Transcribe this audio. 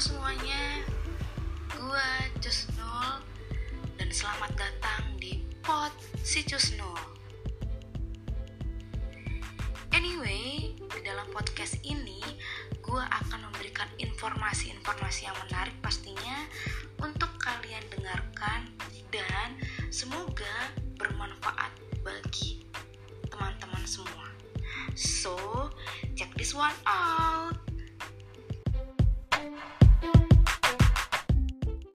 semuanya, Gue Cusnul dan selamat datang di Pot si Cusnul. Anyway, di dalam podcast ini Gue akan memberikan informasi-informasi yang menarik pastinya untuk kalian dengarkan dan semoga bermanfaat bagi teman-teman semua. So, check this one out.